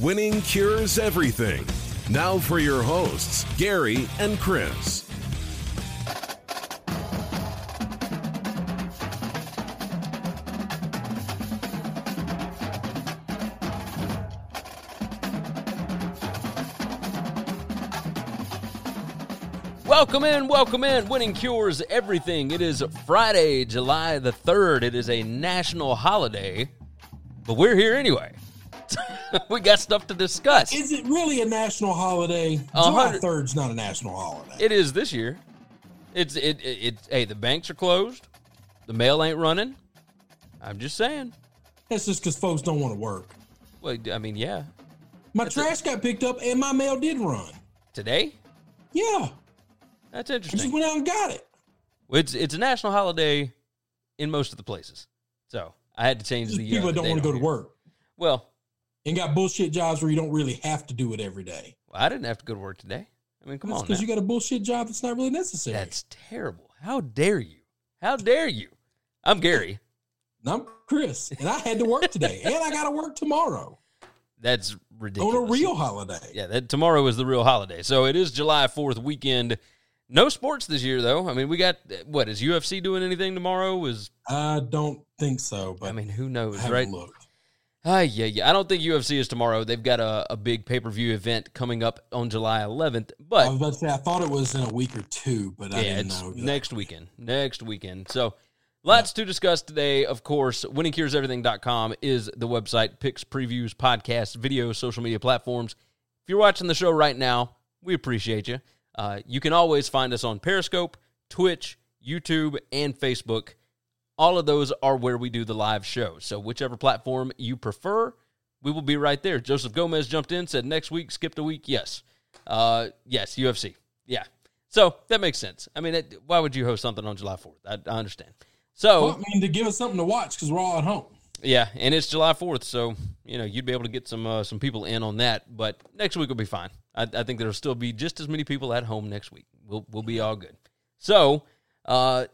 Winning cures everything. Now for your hosts, Gary and Chris. Welcome in, welcome in. Winning cures everything. It is Friday, July the 3rd. It is a national holiday, but we're here anyway. we got stuff to discuss. Is it really a national holiday? July 3rd's not a national holiday. It is this year. It's it, it it's hey, the banks are closed. The mail ain't running. I'm just saying. That's just because folks don't want to work. Well, I mean, yeah. My trash got picked up and my mail did run. Today? Yeah, That's interesting. I just went out and got it. It's it's a national holiday in most of the places. So I had to change the people uh, that don't want to go on to work Well, and got bullshit jobs where you don't really have to do it every day. Well, I didn't have to go to work today. I mean, come That's on. because you got a bullshit job that's not really necessary. That's terrible. How dare you? How dare you? I'm Gary. And I'm Chris, and I had to work today, and I got to work tomorrow That's ridiculous. on a real holiday. Yeah, that tomorrow is the real holiday. So it is July 4th weekend. No sports this year though. I mean, we got what is UFC doing anything tomorrow? Is I don't think so, but I mean, who knows, I haven't right? looked. Ah, yeah, yeah. I don't think UFC is tomorrow. They've got a, a big pay per view event coming up on July 11th. But I was about to say I thought it was in a week or two, but I yeah, didn't it's know. next weekend. Next weekend. So lots to discuss today. Of course, winningcureseverything.com is the website, picks, previews, podcasts, videos, social media platforms. If you're watching the show right now, we appreciate you. Uh, you can always find us on Periscope, Twitch, YouTube, and Facebook. All of those are where we do the live show. So whichever platform you prefer, we will be right there. Joseph Gomez jumped in, said next week, skipped a week. Yes. Uh, yes, UFC. Yeah. So that makes sense. I mean, it, why would you host something on July 4th? I, I understand. So, Well, I mean, to give us something to watch because we're all at home. yeah, and it's July 4th, so, you know, you'd be able to get some uh, some people in on that, but next week will be fine. I, I think there'll still be just as many people at home next week. We'll, we'll be all good. So, uh,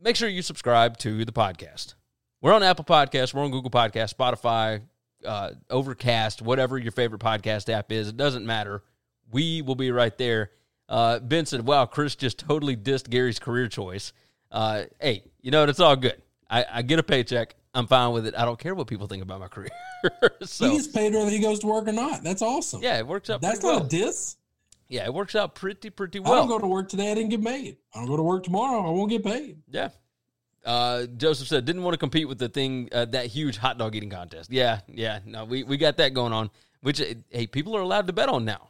make sure you subscribe to the podcast. We're on Apple Podcasts, we're on Google Podcasts, Spotify, uh, Overcast, whatever your favorite podcast app is. It doesn't matter. We will be right there. Uh, ben said, "Wow, Chris just totally dissed Gary's career choice." Uh, hey, you know what? It's all good. I, I get a paycheck. I'm fine with it. I don't care what people think about my career. so he gets paid whether he goes to work or not. That's awesome. yeah, it works out. That's not well. a diss. Yeah, it works out pretty pretty well. I don't go to work today. I didn't get paid. I don't go to work tomorrow. I won't get paid. Yeah. Uh, Joseph said didn't want to compete with the thing uh, that huge hot dog eating contest. Yeah, yeah. No, we, we got that going on. Which uh, hey, people are allowed to bet on now.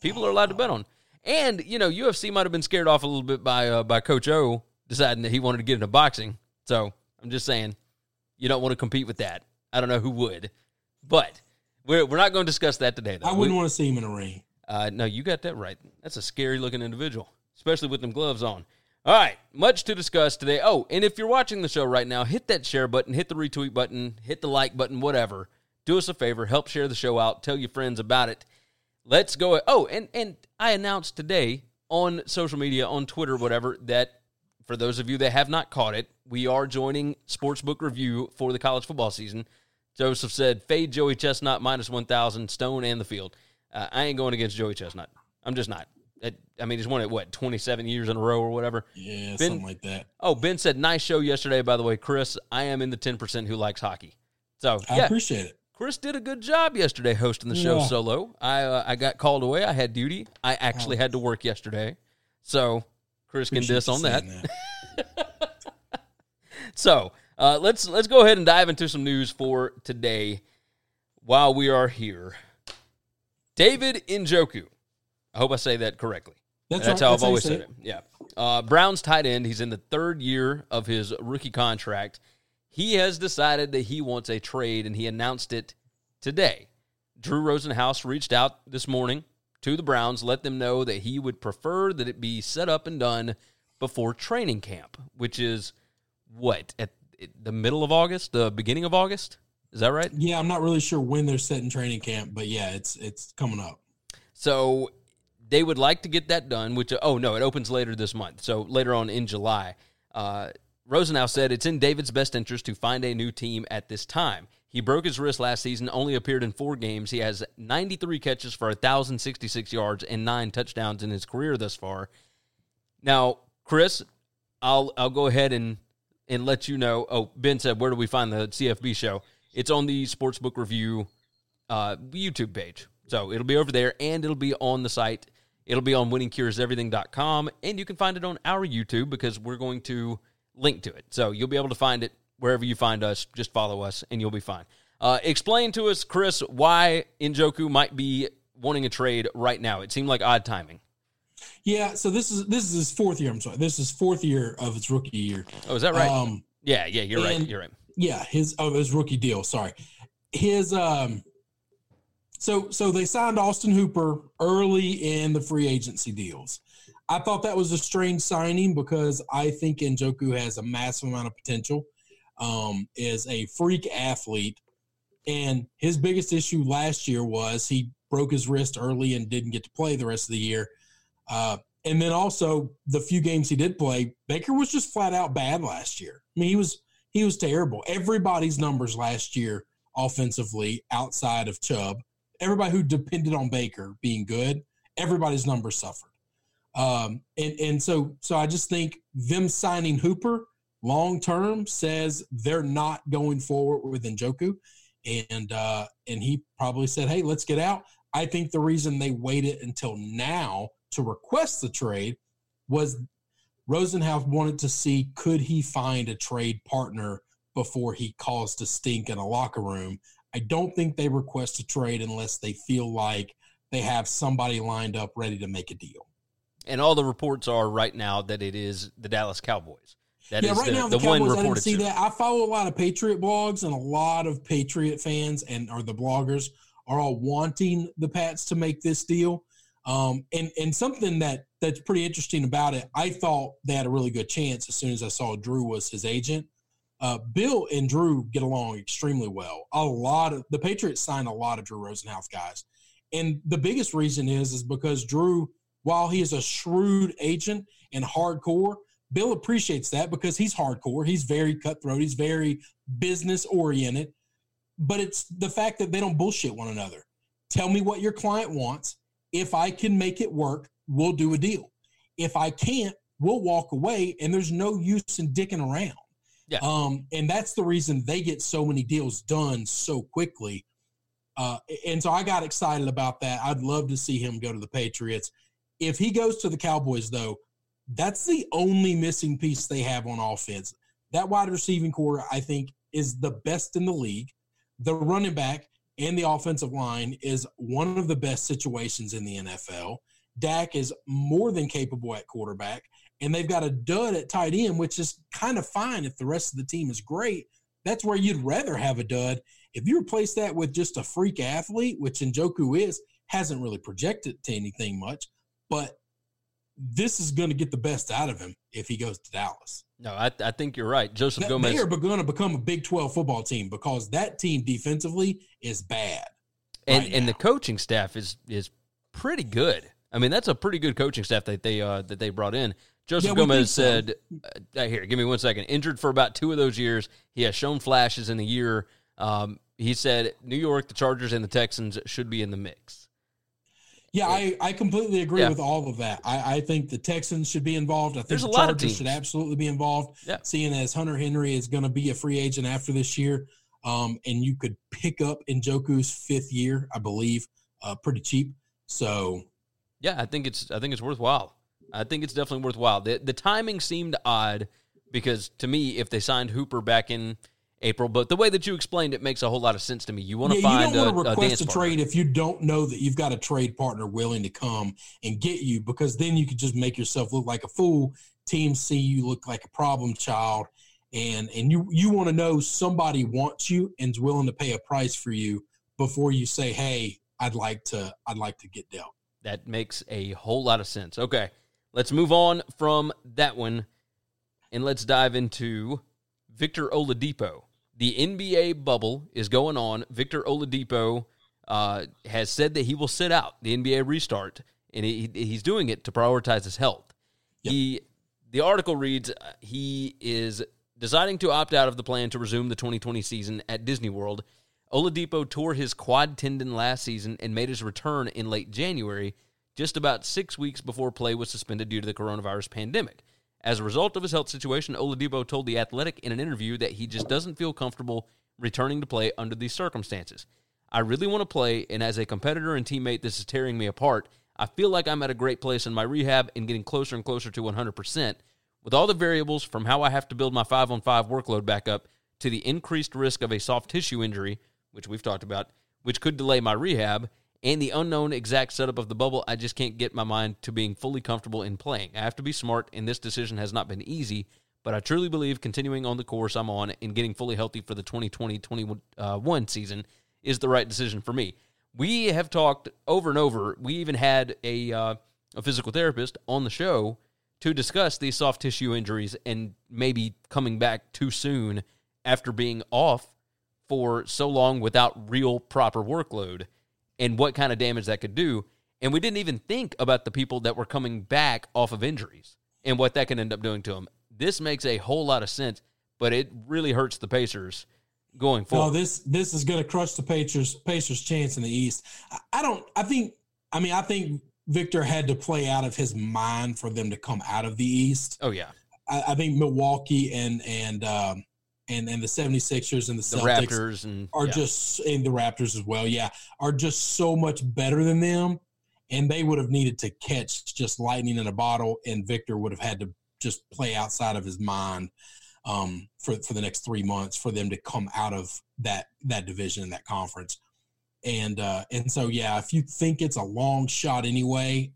People are allowed to bet on. And you know, UFC might have been scared off a little bit by uh, by Coach O deciding that he wanted to get into boxing. So I'm just saying, you don't want to compete with that. I don't know who would, but we're we're not going to discuss that today. Though. I wouldn't We- want to see him in a ring. Uh, no, you got that right. That's a scary looking individual, especially with them gloves on. All right, much to discuss today. Oh, and if you're watching the show right now, hit that share button, hit the retweet button, hit the like button, whatever. Do us a favor, help share the show out, tell your friends about it. Let's go. Oh, and and I announced today on social media, on Twitter, whatever, that for those of you that have not caught it, we are joining Sportsbook Review for the college football season. Joseph said, fade Joey Chestnut minus 1,000, Stone and the field. Uh, I ain't going against Joey Chestnut. I'm just not. I mean, he's won it what twenty seven years in a row or whatever. Yeah, ben, something like that. Oh, Ben said, "Nice show yesterday." By the way, Chris, I am in the ten percent who likes hockey. So I appreciate it. Chris did a good job yesterday hosting the show yeah. solo. I uh, I got called away. I had duty. I actually oh. had to work yesterday, so Chris can diss on that. that. so uh, let's let's go ahead and dive into some news for today. While we are here, David Njoku. I hope I say that correctly. That's, that's right. how that's I've always said it. it. Yeah. Uh, Brown's tight end. He's in the third year of his rookie contract. He has decided that he wants a trade, and he announced it today. Drew Rosenhaus reached out this morning to the Browns, let them know that he would prefer that it be set up and done before training camp, which is what at the middle of August, the beginning of August. Is that right? Yeah, I'm not really sure when they're setting training camp, but yeah, it's it's coming up. So they would like to get that done, which, oh no, it opens later this month. So later on in July. Uh, Rosenhaus said it's in David's best interest to find a new team at this time. He broke his wrist last season, only appeared in four games. He has 93 catches for 1,066 yards and nine touchdowns in his career thus far. Now, Chris, I'll I'll go ahead and and let you know. Oh, Ben said, where do we find the CFB show? It's on the Sportsbook Review uh, YouTube page. So it'll be over there and it'll be on the site It'll be on winningcureseverything.com, and you can find it on our YouTube because we're going to link to it. So you'll be able to find it wherever you find us. Just follow us, and you'll be fine. Uh, explain to us, Chris, why Njoku might be wanting a trade right now. It seemed like odd timing. Yeah, so this is this is his fourth year. I'm sorry, this is fourth year of his rookie year. Oh, is that right? Um, yeah, yeah, you're right. You're right. Yeah, his oh his rookie deal. Sorry, his um so so they signed Austin Hooper early in the free agency deals. I thought that was a strange signing because I think Njoku has a massive amount of potential. Um, is a freak athlete, and his biggest issue last year was he broke his wrist early and didn't get to play the rest of the year. Uh, and then also the few games he did play, Baker was just flat out bad last year. I mean, he was he was terrible. Everybody's numbers last year offensively outside of Chubb everybody who depended on Baker being good, everybody's numbers suffered. Um, and and so so I just think them signing Hooper long term says they're not going forward with Njoku, and uh, and he probably said, "Hey, let's get out." I think the reason they waited until now to request the trade was Rosenhaus wanted to see could he find a trade partner before he caused a stink in a locker room I don't think they request a trade unless they feel like they have somebody lined up ready to make a deal. And all the reports are right now that it is the Dallas Cowboys. That yeah, right the, now the, the Cowboys. I didn't see to. that. I follow a lot of Patriot blogs, and a lot of Patriot fans and are the bloggers are all wanting the Pats to make this deal. Um, and and something that that's pretty interesting about it, I thought they had a really good chance as soon as I saw Drew was his agent. Uh, Bill and Drew get along extremely well. A lot of the Patriots signed a lot of Drew Rosenhaus guys, and the biggest reason is is because Drew, while he is a shrewd agent and hardcore, Bill appreciates that because he's hardcore. He's very cutthroat. He's very business oriented. But it's the fact that they don't bullshit one another. Tell me what your client wants. If I can make it work, we'll do a deal. If I can't, we'll walk away, and there's no use in dicking around. Yeah. Um, and that's the reason they get so many deals done so quickly. Uh, and so I got excited about that. I'd love to see him go to the Patriots. If he goes to the Cowboys, though, that's the only missing piece they have on offense. That wide receiving core, I think, is the best in the league. The running back and the offensive line is one of the best situations in the NFL. Dak is more than capable at quarterback and they've got a dud at tight end, which is kind of fine if the rest of the team is great. That's where you'd rather have a dud. If you replace that with just a freak athlete, which Njoku is, hasn't really projected to anything much, but this is going to get the best out of him if he goes to Dallas. No, I, I think you're right. Joseph that, Gomez. They are going to become a Big 12 football team because that team defensively is bad. And right and the coaching staff is is pretty good. I mean, that's a pretty good coaching staff that they uh, that they brought in. Joseph Yeah, Gomez so. said, uh, "Here, give me one second. Injured for about two of those years. He has shown flashes in the year. Um, he said New York, the Chargers, and the Texans should be in the mix. Yeah, I, I completely agree Yeah. with all of that. I, I think the Texans should be involved. I think There's the Chargers should absolutely be involved. Yeah. Seeing as Hunter Henry is going to be a free agent after this year, um, and you could pick up Njoku's fifth year, I believe, uh, pretty cheap. So Yeah, I think it's I think it's worthwhile. I think it's definitely worthwhile. The the timing seemed odd because to me, if they signed Hooper back in April, but the way that you explained it makes a whole lot of sense to me. You want to yeah, find you don't a, want to a request dance a partner. trade if you don't know that you've got a trade partner willing to come and get you, because then you could just make yourself look like a fool. Teams see you look like a problem child, and and you you want to know somebody wants you and is willing to pay a price for you before you say, "Hey, I'd like to I'd like to get dealt." That makes a whole lot of sense. Okay, let's move on from that one and let's dive into Victor Oladipo. The NBA bubble is going on. Victor Oladipo uh, has said that he will sit out the NBA restart, and he, he's doing it to prioritize his health. Yep. He, the article reads, uh, he is deciding to opt out of the plan to resume the 2020 season at Disney World. Oladipo tore his quad tendon last season and made his return in late January, just about six weeks before play was suspended due to the coronavirus pandemic. As a result of his health situation, Oladipo told The Athletic in an interview that he just doesn't feel comfortable returning to play under these circumstances. I really want to play, and as a competitor and teammate, this is tearing me apart. I feel like I'm at a great place in my rehab and getting closer and closer to 100%. With all the variables from how I have to build my 5 on 5 workload back up to the increased risk of a soft tissue injury, which we've talked about, which could delay my rehab, and the unknown exact setup of the bubble, I just can't get my mind to being fully comfortable in playing. I have to be smart, and this decision has not been easy, but I truly believe continuing on the course I'm on and getting fully healthy for the 2020 21 season is the right decision for me. We have talked over and over. We even had a, uh, a physical therapist on the show to discuss these soft tissue injuries and maybe coming back too soon after being off for so long without real proper workload and what kind of damage that could do. And we didn't even think about the people that were coming back off of injuries and what that can end up doing to them. This makes a whole lot of sense, but it really hurts the Pacers going No, forward. this this is going to crush the Pacers Pacers' chance in the East. I, I don't. I think. I mean, I think Victor had to play out of his mind for them to come out of the East. oh, yeah. I, I think Milwaukee and and um, and and the 76ers and the The Celtics Raptors and are yeah. just and the Raptors as well. Yeah, are just so much better than them, and they would have needed to catch just lightning in a bottle, and Victor would have had to just play outside of his mind um, for for the next three months for them to come out of that that division and that conference. And uh, and so yeah, if you think it's a long shot anyway,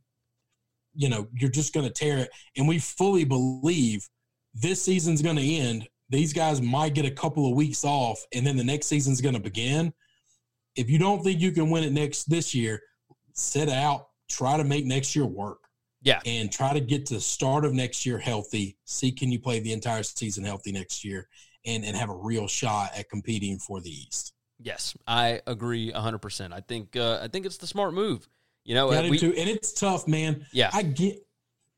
you know you're just going to tear it. And we fully believe this season's going to end. These guys might get a couple of weeks off, and then the next season's going to begin. If you don't think you can win it next this year, set out. Try to make next year work Yeah. and try to get to the start of next year healthy. See, can you play the entire season healthy next year and, and have a real shot at competing for the East? Yes, I agree 100%. I think uh, I think it's the smart move. You know, Yeah, uh, we. And it's tough, man. Yeah. I get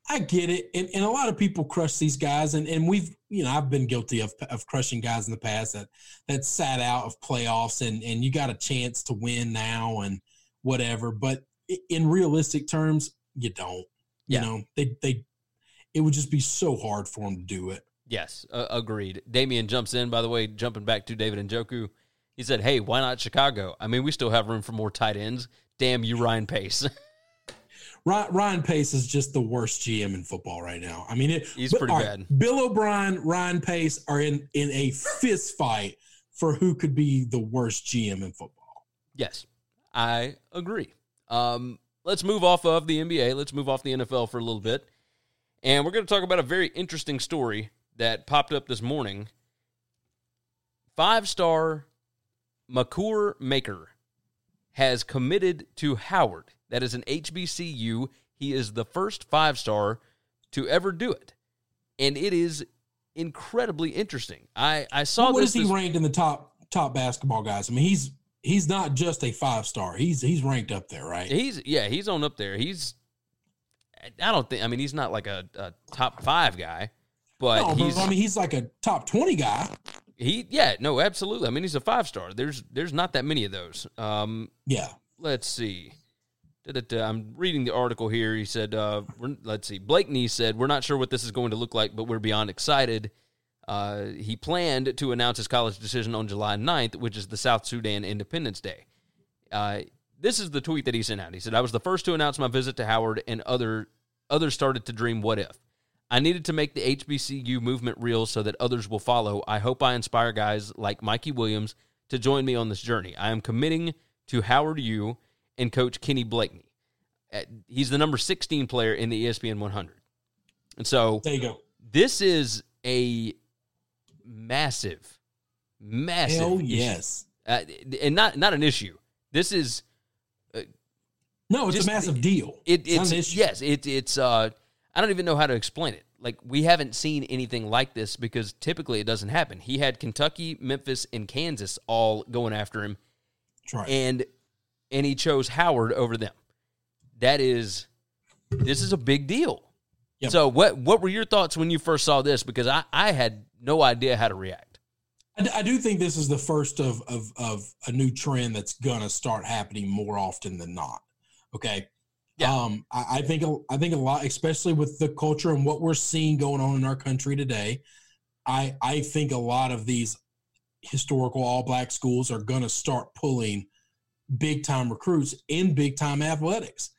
I get it. And, and a lot of people crush these guys and, and we've you know, I've been guilty of of crushing guys in the past that that sat out of playoffs and and you got a chance to win now and whatever. But in realistic terms, you don't. Yeah. You know, they they it would just be so hard for them to do it. Yes, uh, agreed. Damian jumps in, by the way, jumping back to David Njoku. He said, Hey, why not Chicago? I mean, we still have room for more tight ends. Damn you, Ryan Pace. Ryan, Pace is just the worst GM in football right now. I mean, it, He's pretty all bad. Bill O'Brien, Ryan Pace are in in a fist fight for who could be the worst GM in football. yes, I agree. Um, let's move off of the NBA. Let's move off the NFL for a little bit. And we're going to talk about a very interesting story that popped up this morning. Five star Makur Maker has committed to Howard. That is an HBCU He is the first five star to ever do it, and it is incredibly interesting. I I saw what this. What is he this, ranked in the top top basketball guys? I mean, he's he's not just a five star. He's he's ranked up there, right? He's yeah, he's on up there. He's I don't think I mean he's not like a, a top five guy, but no, he's I mean he's like a top twenty guy. He yeah, no, absolutely. I mean he's a five star. There's there's not that many of those. Um yeah. Let's see. I'm reading the article here. He said, uh, let's see. Blakeney said, We're not sure what this is going to look like, but we're beyond excited. Uh, he planned to announce his college decision on July 9th, which is the South Sudan Independence Day. Uh, this is the tweet that he sent out. He said, I was the first to announce my visit to Howard, and other others started to dream what if. I needed to make the HBCU movement real so that others will follow. I hope I inspire guys like Mikey Williams to join me on this journey. I am committing to Howard U and coach Kenny Blakeney. Uh, he's the number 16 player in the ESPN 100. And so there you go. This is a massive, massive. Hell yes. Uh, and not not an issue. This is. Uh, no, it's just, a massive deal. It, it's, it's yes. It, it's. Uh, I don't even know how to explain it. Like we haven't seen anything like this because typically it doesn't happen. He had Kentucky, Memphis, and Kansas all going after him, right. and and he chose Howard over them. That is, this is a big deal. Yep. So what what were your thoughts when you first saw this? Because I, I had no idea how to react. I, I do think this is the first of, of of a new trend that's gonna start happening more often than not. Okay. Yeah. Um, I, I think I think a lot, especially with the culture and what we're seeing going on in our country today. I I think a lot of these historical all black schools are going to start pulling big time recruits in big time athletics.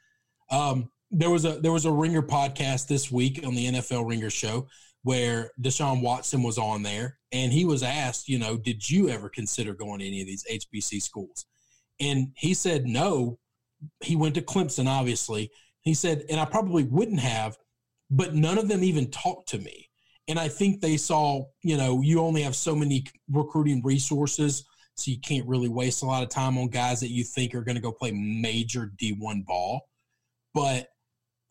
Um, there was a there was a Ringer podcast this week on the NFL Ringer show where Deshaun Watson was on there, and he was asked, you know, did you ever consider going to any of these HBC schools? And he said no. He went to Clemson, obviously. He said, and I probably wouldn't have, but none of them even talked to me. And I think they saw, you know, you only have so many recruiting resources, so you can't really waste a lot of time on guys that you think are going to go play major D1 ball. But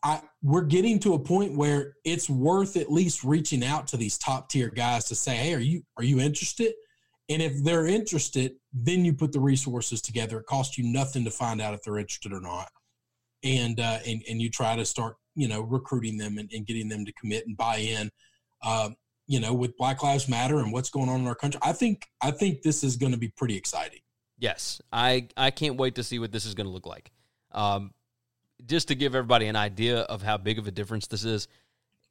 I, we're getting to a point where it's worth at least reaching out to these top tier guys to say, "Hey, are you are you interested?" And if they're interested, then you put the resources together. It costs you nothing to find out if they're interested or not, and uh, and and you try to start, you know, recruiting them and, and getting them to commit and buy in. Uh, you know, with Black Lives Matter and what's going on in our country, I think I think this is going to be pretty exciting. Yes, I I can't wait to see what this is going to look like. Um, just to give everybody an idea of how big of a difference this is,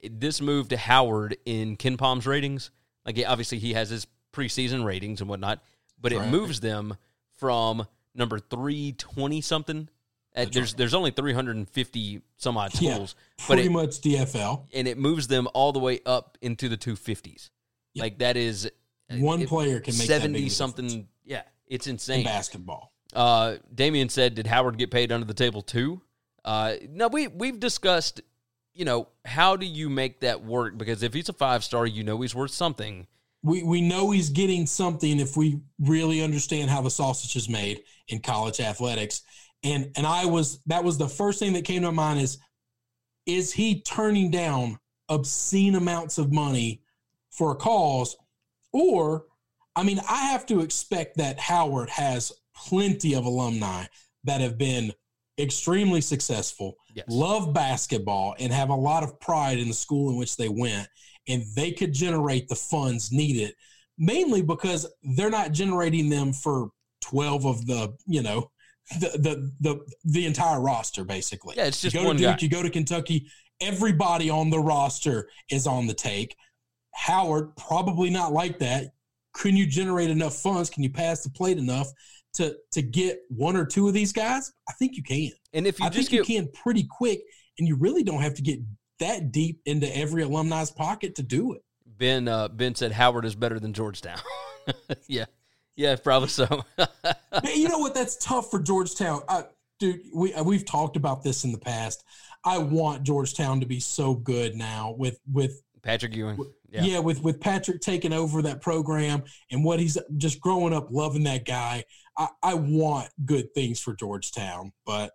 this move to Howard in KenPom's ratings, like obviously he has his preseason ratings and whatnot, but it right. moves them from number three twenty something. At, there's there's only 350 some odd schools, yeah, pretty it, much DFL, and it moves them all the way up into the 250s. Yep. Like that is one it, player can make 70 something. Yeah, it's insane. In basketball. Uh, Damien said, "Did Howard get paid under the table too?" Uh, now we we've discussed, you know, how do you make that work? Because if he's a five star, you know he's worth something. We we know he's getting something if we really understand how the sausage is made in college athletics. And and I was that was the first thing that came to my mind is is he turning down obscene amounts of money for a cause or I mean I have to expect that Howard has plenty of alumni that have been extremely successful, yes. love basketball, and have a lot of pride in the school in which they went, and they could generate the funds needed, mainly because they're not generating them for 12 of the, you know, the the the, the entire roster basically. Yeah, it's just you go one to Duke, guy. you go to Kentucky, everybody on the roster is on the take. Howard probably not like that. Can you generate enough funds? Can you pass the plate enough to to get one or two of these guys, I think you can. And if you I just think get, you can pretty quick, and you really don't have to get that deep into every alumni's pocket to do it. Ben uh, Ben said Howard is better than Georgetown. yeah, yeah, probably so. you know what? That's tough for Georgetown, I, dude. We uh, we've talked about this in the past. I want Georgetown to be so good now with with Patrick Ewing. With, yeah. yeah, with with Patrick taking over that program and what he's just growing up loving that guy. I, I want good things for Georgetown, but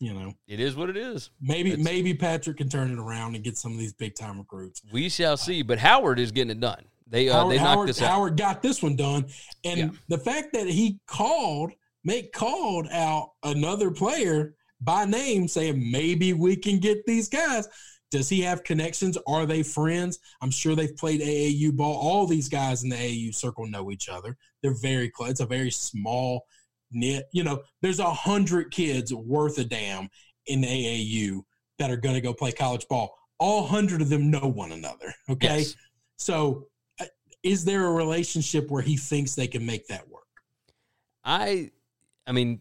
you know, it is what it is. Maybe it's, maybe Patrick can turn it around and get some of these big time recruits. We shall see. But Howard is getting it done. They uh, Howard, they knocked Howard, this out. Howard got this one done, and yeah. the fact that he called, make called out another player by name, saying maybe we can get these guys. Does he have connections? Are they friends? I'm sure they've played AAU ball. All these guys in the AAU circle know each other. They're very close. It's a very small knit. You know, there's a hundred kids worth a damn in AAU that are going to go play college ball. All hundred of them know one another. Okay, yes. so is there a relationship where he thinks they can make that work? I, I mean,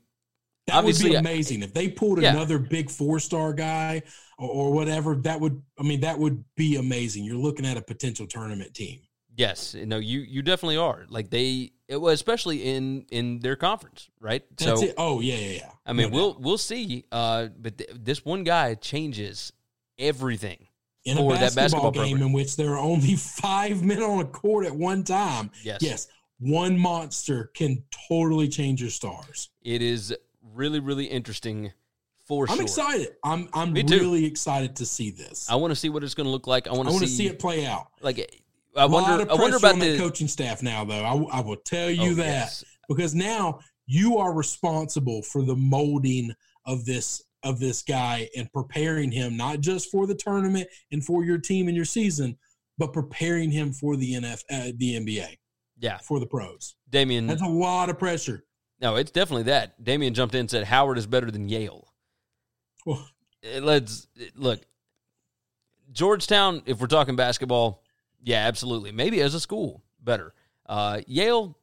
that would be amazing if they pulled yeah. another big four star guy or, or, whatever. That would, I mean, that would be amazing. You're looking at a potential tournament team. Yes, no, you you definitely are. Like they, it was especially in in their conference, right? That's so, it. oh yeah, yeah, yeah. I mean, no we'll doubt. we'll see. Uh, but th- this one guy changes everything in a basketball, basketball game program. in which there are only five men on a court at one time. Yes, yes, one monster can totally change your stars. It is really really interesting. For sure. I'm sure. excited. I'm I'm really excited to see this. I want to see what it's going to look like. I want to see, see it play out. Like I wonder. I wonder about the coaching staff now, though. I, I will tell oh, you oh, that yes. because now you are responsible for the molding of this of this guy and preparing him not just for the tournament and for your team and your season, but preparing him for the NF uh, the NBA. Yeah, for the pros. Damian, that's a lot of pressure. No, it's definitely that. Damian jumped in and said Howard is better than Yale. Well, let's look. Georgetown, if we're talking basketball, yeah, absolutely. Maybe as a school, better. Uh, Yale,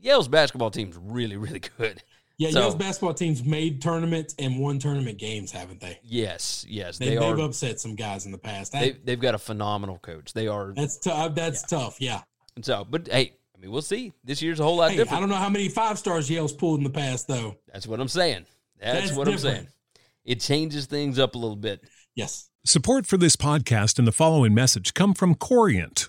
Yale's basketball team's really, really good. Yeah, so, Yale's basketball team's made tournaments and won tournament games, haven't they? Yes, yes. They, they have upset some guys in the past. They, have got a phenomenal coach. They are. That's tough. That's yeah. tough. Yeah. And so, but hey, I mean, we'll see. This year's a whole lot hey, different. I don't know how many five stars Yale's pulled in the past, though. That's what I'm saying. That's, That's what different. I'm saying. It changes things up a little bit. Yes. Support for this podcast and the following message come from Corient.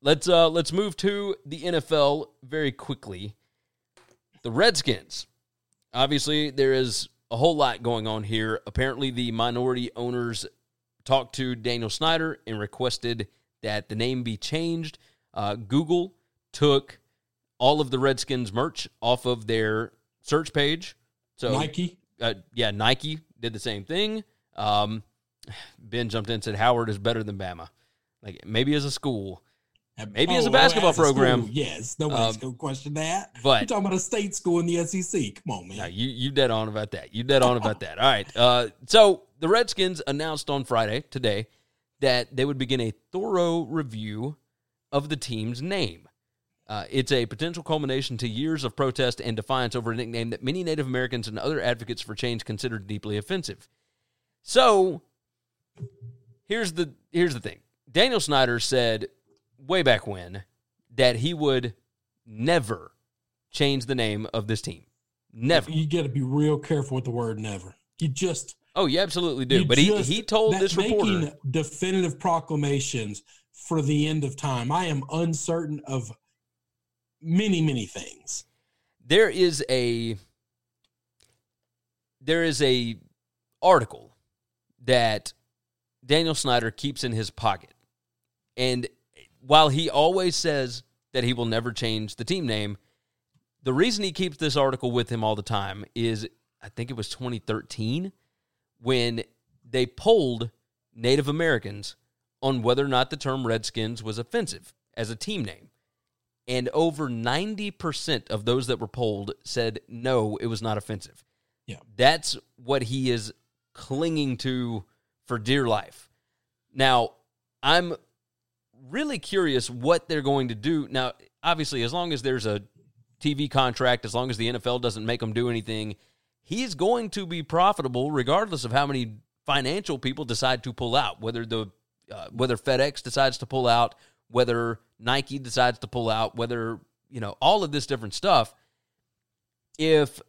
Let's uh let's move to the NFL very quickly. The Redskins. Obviously, there is a whole lot going on here. Apparently, the minority owners talked to Daniel Snyder and requested that the name be changed. Uh, Google took all of the Redskins merch off of their search page. So Nike, uh, yeah, Nike did the same thing. Um, ben jumped in and said Howard is better than Bama. Like maybe as a school, Maybe oh, as a basketball program. School, yes, nobody's um, gonna question that. But you're talking about a state school in the SEC. Come on, man. you you dead on about that. You dead on about that. All right. Uh, so the Redskins announced on Friday today that they would begin a thorough review of the team's name. Uh, it's a potential culmination to years of protest and defiance over a nickname that many Native Americans and other advocates for change considered deeply offensive. So here's the here's the thing. Daniel Snyder said way back when that he would never change the name of this team. Never. You got to be real careful with the word never. You just Oh, you absolutely do. You but he he told this reporter definitive proclamations for the end of time. I am uncertain of many many things. There is a there is a article that Daniel Snyder keeps in his pocket. And while he always says that he will never change the team name, the reason he keeps this article with him all the time is I think it was 2013 when they polled Native Americans on whether or not the term Redskins was offensive as a team name. And over 90% of those that were polled said no, it was not offensive. Yeah. That's what he is clinging to for dear life. Now, I'm really curious what they're going to do. Now, obviously, as long as there's a TV contract, as long as the NFL doesn't make him do anything, he's going to be profitable regardless of how many financial people decide to pull out, whether the uh, whether FedEx decides to pull out, whether Nike decides to pull out, whether, you know, all of this different stuff. If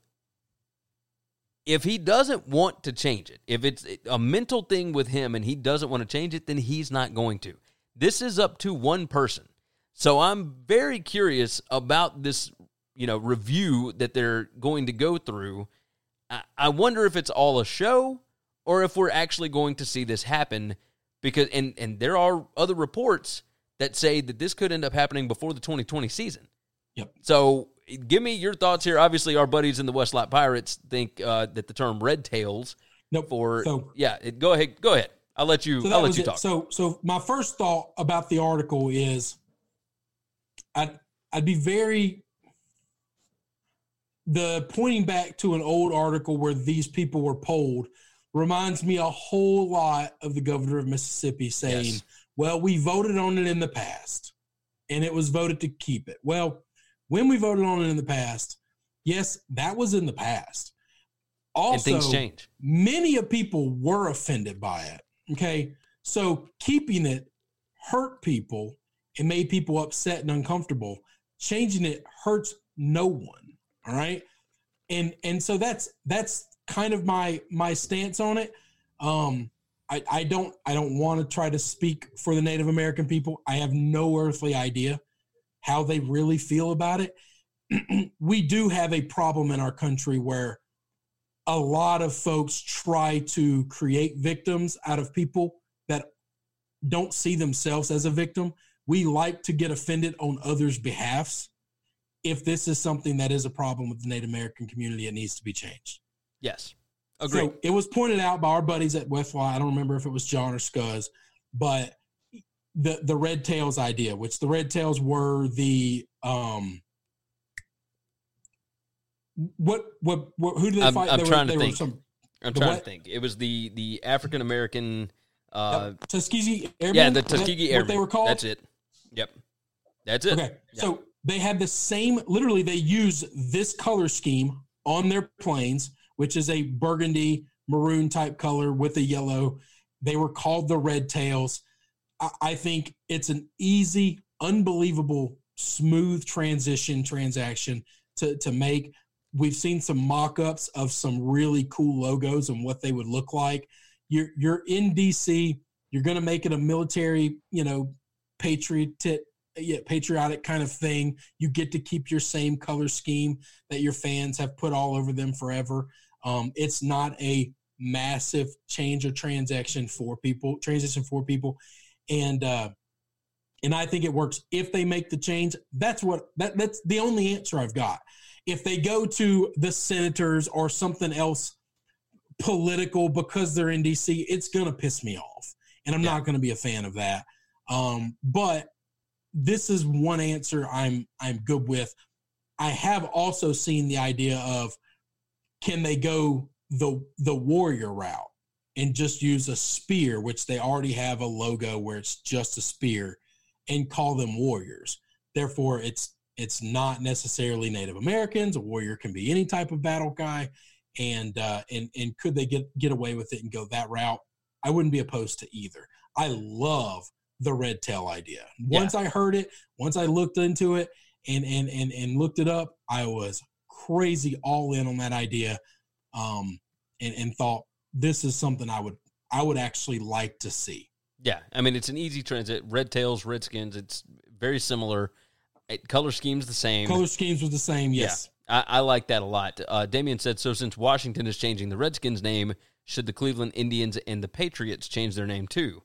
if he doesn't want to change it, if it's a mental thing with him and he doesn't want to change it, then he's not going to. This is up to one person. So I'm very curious about this, you know, review that they're going to go through. I wonder if it's all a show or if we're actually going to see this happen because and and there are other reports that say that this could end up happening before the 2020 season. Yep. So give me your thoughts here. Obviously, our buddies in the Westlake Pirates think uh, that the term "red tails" nope. for so, yeah. It, go ahead. Go ahead. I'll let you. So I'll let you talk. So so my first thought about the article is, I'd I'd be very the pointing back to an old article where these people were polled reminds me a whole lot of the governor of Mississippi saying, yes. "Well, we voted on it in the past, and it was voted to keep it." Well when we voted on it in the past, yes, that was in the past. Also, and things change. Many of people were offended by it. Okay. So keeping it hurt people and made people upset and uncomfortable. Changing it hurts no one. All right. And and so that's that's kind of my my stance on it. Um I, I don't I don't want to try to speak for the Native American people. I have no earthly idea how they really feel about it. we do have a problem in our country where a lot of folks try to create victims out of people that don't see themselves as a victim. We like to get offended on others' behalfs. If this is something that is a problem with the Native American community, it needs to be changed. Yes. Agree. So it was pointed out by our buddies at Westlaw. I don't remember if it was John or Scuzz, but the the red tails idea, which the red tails were the um what what, what who did they I'm, fight? I'm they trying were, to think. Some, I'm trying what? to think. It was the the African American uh yep. Tuskegee Airmen. Yeah, the Tuskegee Airmen. What they were called. That's it. Yep. That's it. Okay. Yep. So they had the same literally they use this color scheme on their planes, which is a burgundy maroon type color with a yellow. They were called the red tails. I think it's an easy, unbelievable, smooth transition transaction to, to make. We've seen some mock-ups of some really cool logos and what they would look like. You're you're in DC. You're going to make it a military, you know, patriotic, yeah, patriotic kind of thing. You get to keep your same color scheme that your fans have put all over them forever. Um, it's not a massive change or transaction for people, transition for people and uh, and I think it works if they make the change. That's what that that's the only answer I've got. If they go to the senators or something else political because they're in DC, it's gonna piss me off, and I'm yeah. not gonna be a fan of that. Um, but this is one answer I'm I'm good with. I have also seen the idea of can they go the the warrior route and just use a spear, which they already have a logo where it's just a spear, and call them warriors. Therefore, it's it's not necessarily Native Americans. A warrior can be any type of battle guy, and uh, and and could they get get away with it and go that route? I wouldn't be opposed to either. I love the red tail idea. Once yeah. I heard it, once I looked into it and and and and looked it up, I was crazy all in on that idea, um, and and thought this is something I would I would actually like to see. Yeah, I mean it's an easy transit. Red tails, Redskins. It's very similar. It, color scheme's the same. Color schemes was the same. Yes, yeah, I, I like that a lot. Uh, Damien said so. Since Washington is changing the Redskins name, should the Cleveland Indians and the Patriots change their name too?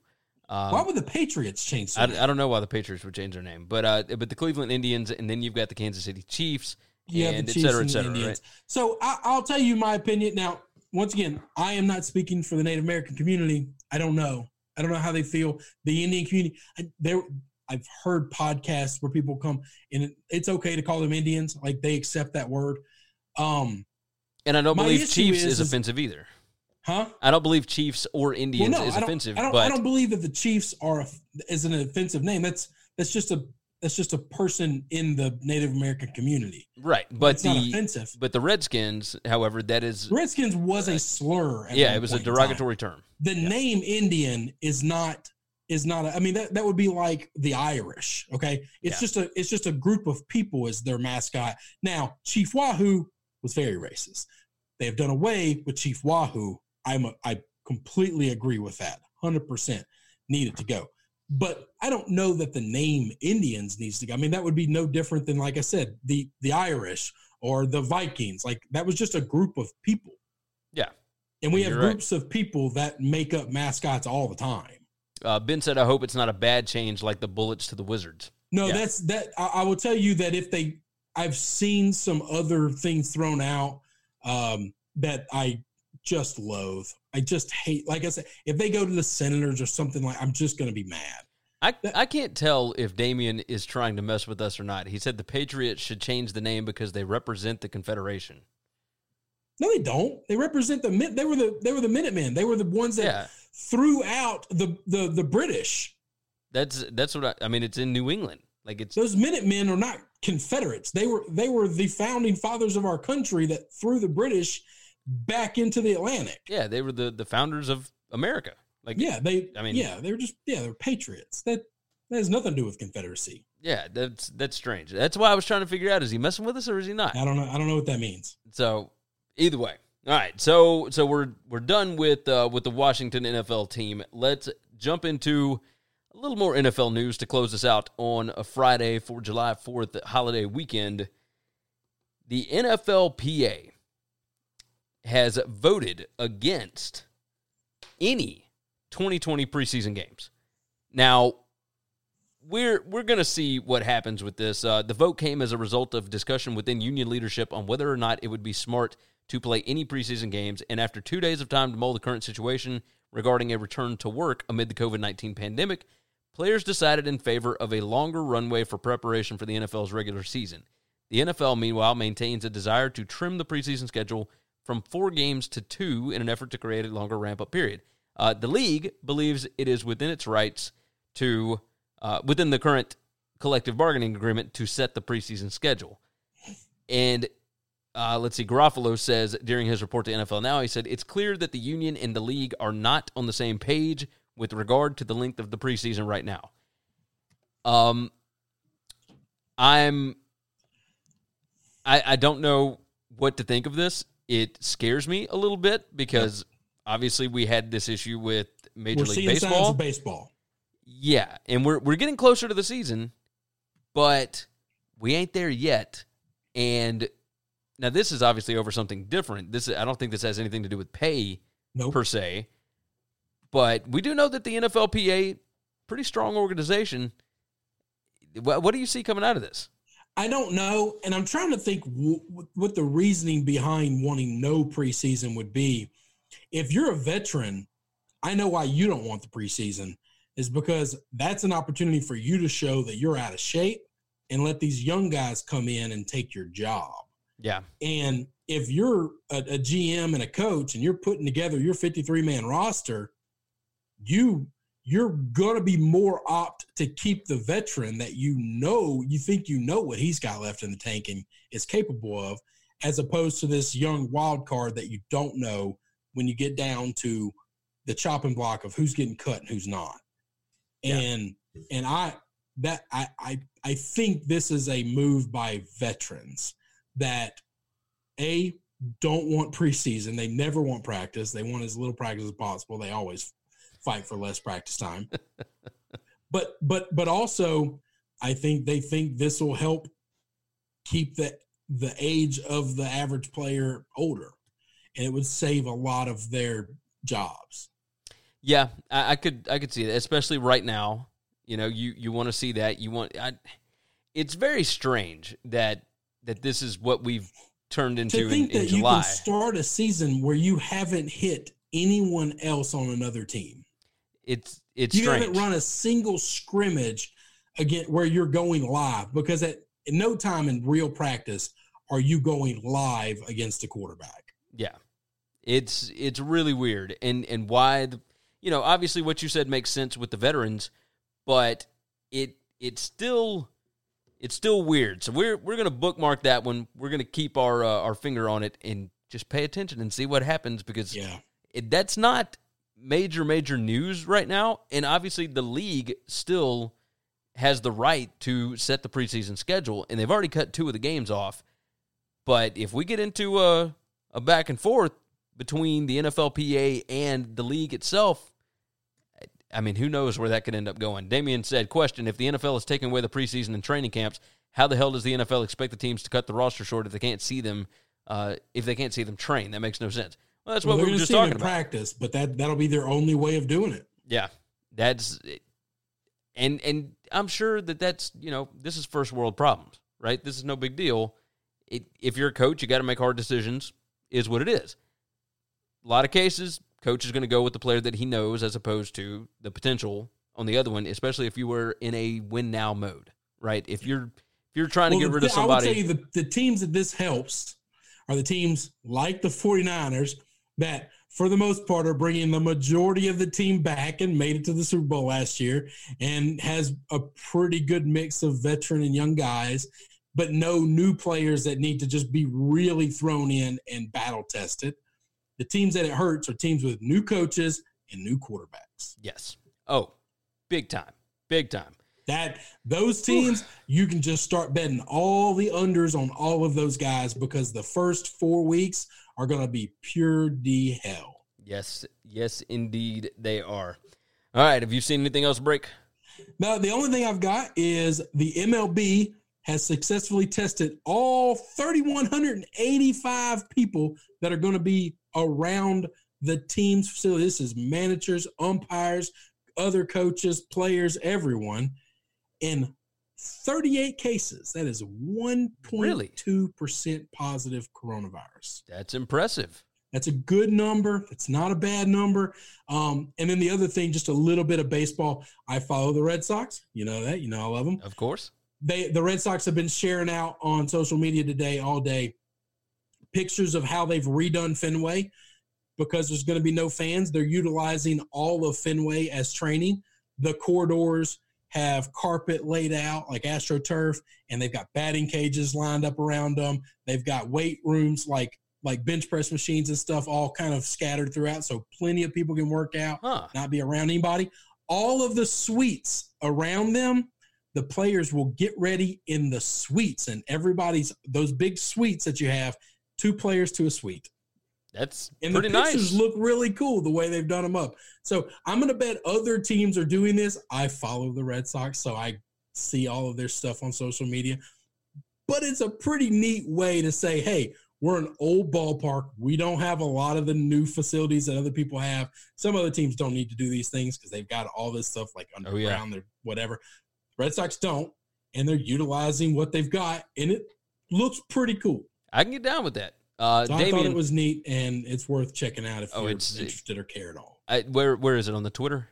Um, why would the Patriots change? I, I, don't know why the Patriots would change their name, but uh, but the Cleveland Indians, and then you've got the Kansas City Chiefs, yeah, and et cetera, et cetera. Right? So I, I'll tell you my opinion now. Once again, I am not speaking for the Native American community. I don't know. I don't know how they feel. The Indian community, there. I've heard podcasts where people come and it's okay to call them Indians, like they accept that word. Um, and I don't believe Chiefs is, is, offensive either. Huh? I don't believe Chiefs or Indians well, no, is I offensive. I don't, but I don't believe that the Chiefs are is an offensive name. That's that's just a that's just a person in the Native American community. Right, but it's the, not offensive. But the Redskins, however, that is Redskins was a slur. yeah, it was a derogatory term. The yeah. name Indian is not is not. A, I mean, that that would be like the Irish. Okay, it's yeah. just a it's just a group of people as their mascot. Now, Chief Wahoo was very racist. They have done away with Chief Wahoo I'm a, I completely agree with that. 100% needed to go. But I don't know that the name Indians needs to go. I mean, that would be no different than, like I said, the the Irish or the Vikings. Like that was just a group of people. Yeah. And we have groups right. of people that make up mascots all the time. Uh, ben said, "I hope it's not a bad change like the Bullets to the Wizards." No, yeah. that's that. I, I, will tell you that if they, I've seen some other things thrown out um, that I just loathe. I just hate. Like I said, if they go to the Senators or something like, I'm just going to be mad. I, I can't tell if Damien is trying to mess with us or not. He said the Patriots should change the name because they represent the Confederation. No, they don't. They represent the they were the they were the Minutemen. They were the ones that yeah. Threw out the the the British. That's that's what I, I mean. It's in New England. Like it's those Minutemen are not Confederates. They were they were the founding fathers of our country that threw the British back into the Atlantic. Yeah, they were the the founders of America. Like yeah, they. I mean, yeah, they're just yeah, they're patriots. That that has nothing to do with Confederacy. Yeah, that's that's strange. That's why I was trying to figure out: is he messing with us or is he not? I don't know. I don't know what that means. So either way, all right. So so we're we're done with uh, with the Washington NFL team. Let's jump into a little more NFL news to close us out on a Friday for July Fourth holiday weekend. The NFLPA has voted against any 2020 preseason games. Now, we're we're going to see what happens with this. Uh, the vote came as a result of discussion within union leadership on whether or not it would be smart to play any preseason games. And after two days of time to mull the current situation regarding a return to work amid the COVID 19 pandemic, players decided in favor of a longer runway for preparation for the NFL's regular season. The NFL, meanwhile, maintains a desire to trim the preseason schedule from four games to two in an effort to create a longer ramp up period. Uh, the league believes it is within its rights to, uh, within the current collective bargaining agreement, to set the preseason schedule. And uh, let's see, Garafolo says during his report to NFL Now, he said, It's clear that the union and the league are not on the same page with regard to the length of the preseason right now. Um, I'm, I, I don't know what to think of this it scares me a little bit because yep. obviously we had this issue with Major we're League Baseball. baseball. Yeah, and we're we're getting closer to the season, but we ain't there yet. And now this is obviously over something different. This I don't think this has anything to do with pay nope. per se. But we do know that the NFLPA pretty strong organization. What, what do you see coming out of this? I don't know, and I'm trying to think w- what the reasoning behind wanting no preseason would be. If you're a veteran, I know why you don't want the preseason is because that's an opportunity for you to show that you're out of shape and let these young guys come in and take your job. Yeah. And if you're a, a GM and a coach and you're putting together your 53 man roster, you you're going to be more opt to keep the veteran that you know you think you know what he's got left in the tank and is capable of as opposed to this young wild card that you don't know when you get down to the chopping block of who's getting cut and who's not yeah. and and i that I, I i think this is a move by veterans that a don't want preseason. They never want practice. They want as little practice as possible. They always fight for less practice time. but but but also I think they think this will help keep the the age of the average player older and it would save a lot of their jobs. Yeah, I, I could I could see that, especially right now. You know, you you want to see that. You want. I, it's very strange that that this is what we've turned into to think in, in that July. You can start a season where you haven't hit anyone else on another team. It's it's you strange. haven't run a single scrimmage again where you're going live because at in no time in real practice are you going live against a quarterback. Yeah, it's it's really weird, and and why the you know obviously what you said makes sense with the veterans, but it it's still it's still weird. So we're we're gonna bookmark that one. We're gonna keep our uh, our finger on it and just pay attention and see what happens because yeah, it, that's not major major news right now, and obviously the league still has the right to set the preseason schedule, and they've already cut two of the games off. But if we get into a a back and forth between the NFLPA and the league itself, I mean, who knows where that could end up going? Damien said, Question If the NFL is taking away the preseason and training camps, how the hell does the NFL expect the teams to cut the roster short if they can't see them? Uh, if they can't see them train, that makes no sense. Well, that's well, what we were just talking about. Practice, but that that'll be their only way of doing it. Yeah, that's and and I'm sure that that's you know this is first world problems, right? This is no big deal. It, if you're a coach, you got to make hard decisions. Is what it is. A lot of cases, coach is going to go with the player that he knows as opposed to the potential on the other one, especially if you were in a win now mode, right? If you're if you're trying to well, get rid of somebody, I would say the, the teams that this helps are the teams like the 49ers that for the most part are bringing the majority of the team back and made it to the Super Bowl last year and has a pretty good mix of veteran and young guys but no new players that need to just be really thrown in and battle tested. The teams that it hurts are teams with new coaches and new quarterbacks. Yes. Oh, big time. Big time. That those teams, you can just start betting all the unders on all of those guys because the first four weeks are going to be pure D hell. Yes, yes, indeed they are. All right. Have you seen anything else break? No, the only thing I've got is the MLB has successfully tested all 3,185 people that are going to be around the team's facility. This is managers, umpires, other coaches, players, everyone. In 38 cases, that is 1.2% really? positive coronavirus. That's impressive. That's a good number. It's not a bad number. Um, and then the other thing, just a little bit of baseball. I follow the Red Sox. You know that. You know I love them. Of course they the Red Sox have been sharing out on social media today all day pictures of how they've redone Fenway because there's going to be no fans. They're utilizing all of Fenway as training. The corridors have carpet laid out like AstroTurf, and they've got batting cages lined up around them. They've got weight rooms like like bench press machines and stuff all kind of scattered throughout, so plenty of people can work out, huh. not be around anybody. All of the suites around them the players will get ready in the suites and everybody's those big suites that you have two players to a suite that's and pretty the pictures nice. look really cool the way they've done them up so i'm going to bet other teams are doing this i follow the red sox so i see all of their stuff on social media but it's a pretty neat way to say hey we're an old ballpark. We don't have a lot of the new facilities that other people have. Some other teams don't need to do these things because they've got all this stuff like underground oh, yeah. or whatever. Red Sox don't, and they're utilizing what they've got, and it looks pretty cool. I can get down with that. Uh, so Damien, I thought it was neat, and it's worth checking out if oh, you're interested or care at all. I, where where is it on the Twitter?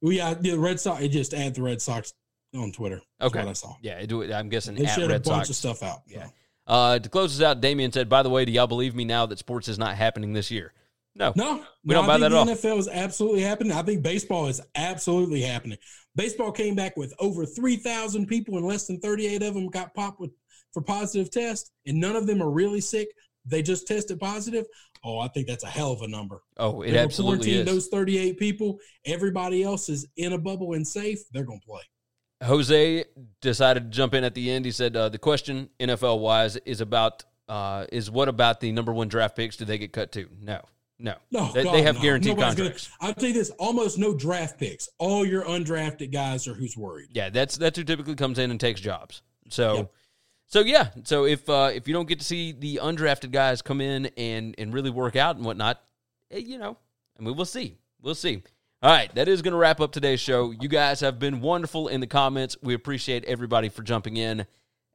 Well, yeah, the Red Sox. It just add the Red Sox on Twitter. Okay, I saw. Yeah. I'm guessing they at shared Red a bunch Sox. of stuff out. Yeah. So. Uh, to close this out, Damien said, "By the way, do y'all believe me now that sports is not happening this year?" No, no, we no, don't buy that at the NFL is absolutely happening. I think baseball is absolutely happening. Baseball came back with over three thousand people, and less than thirty-eight of them got popped with for positive tests, and none of them are really sick. They just tested positive. Oh, I think that's a hell of a number. Oh, it they absolutely is. Those thirty-eight people, everybody else is in a bubble and safe. They're going to play. Jose decided to jump in at the end. He said, uh, "The question, NFL wise, is about uh, is what about the number one draft picks? Do they get cut too? No, no, no. They, God, they have no. guaranteed Nobody's contracts. Gonna, I'll tell you this: almost no draft picks. All your undrafted guys are who's worried. Yeah, that's that's who typically comes in and takes jobs. So, Yep. So yeah. So if uh, if you don't get to see the undrafted guys come in and and really work out and whatnot, eh, you know, I mean, we'll see. We'll see. All right, that is going to wrap up today's show. You guys have been wonderful in the comments. We appreciate everybody for jumping in.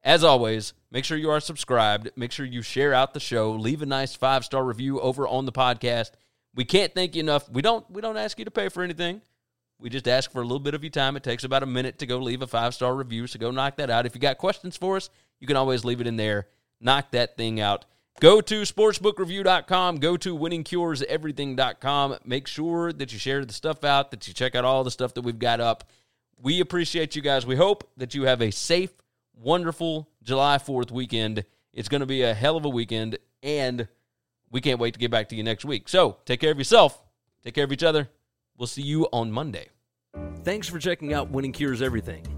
As always, make sure you are subscribed. Make sure you share out the show. Leave a nice five star review over on the podcast. We can't thank you enough. We don't we don't ask you to pay for anything. We just ask for a little bit of your time. It takes about a minute to go leave a five star review. So go knock that out. If you got questions for us, you can always leave it in there. Knock that thing out. Go to sportsbookreview.com. Go to winningcureseverything.com. Make sure that you share the stuff out, that you check out all the stuff that we've got up. We appreciate you guys. We hope that you have a safe, wonderful July 4th weekend. It's going to be a hell of a weekend, and we can't wait to get back to you next week. So take care of yourself, take care of each other. We'll see you on Monday. Thanks for checking out Winning Cures Everything.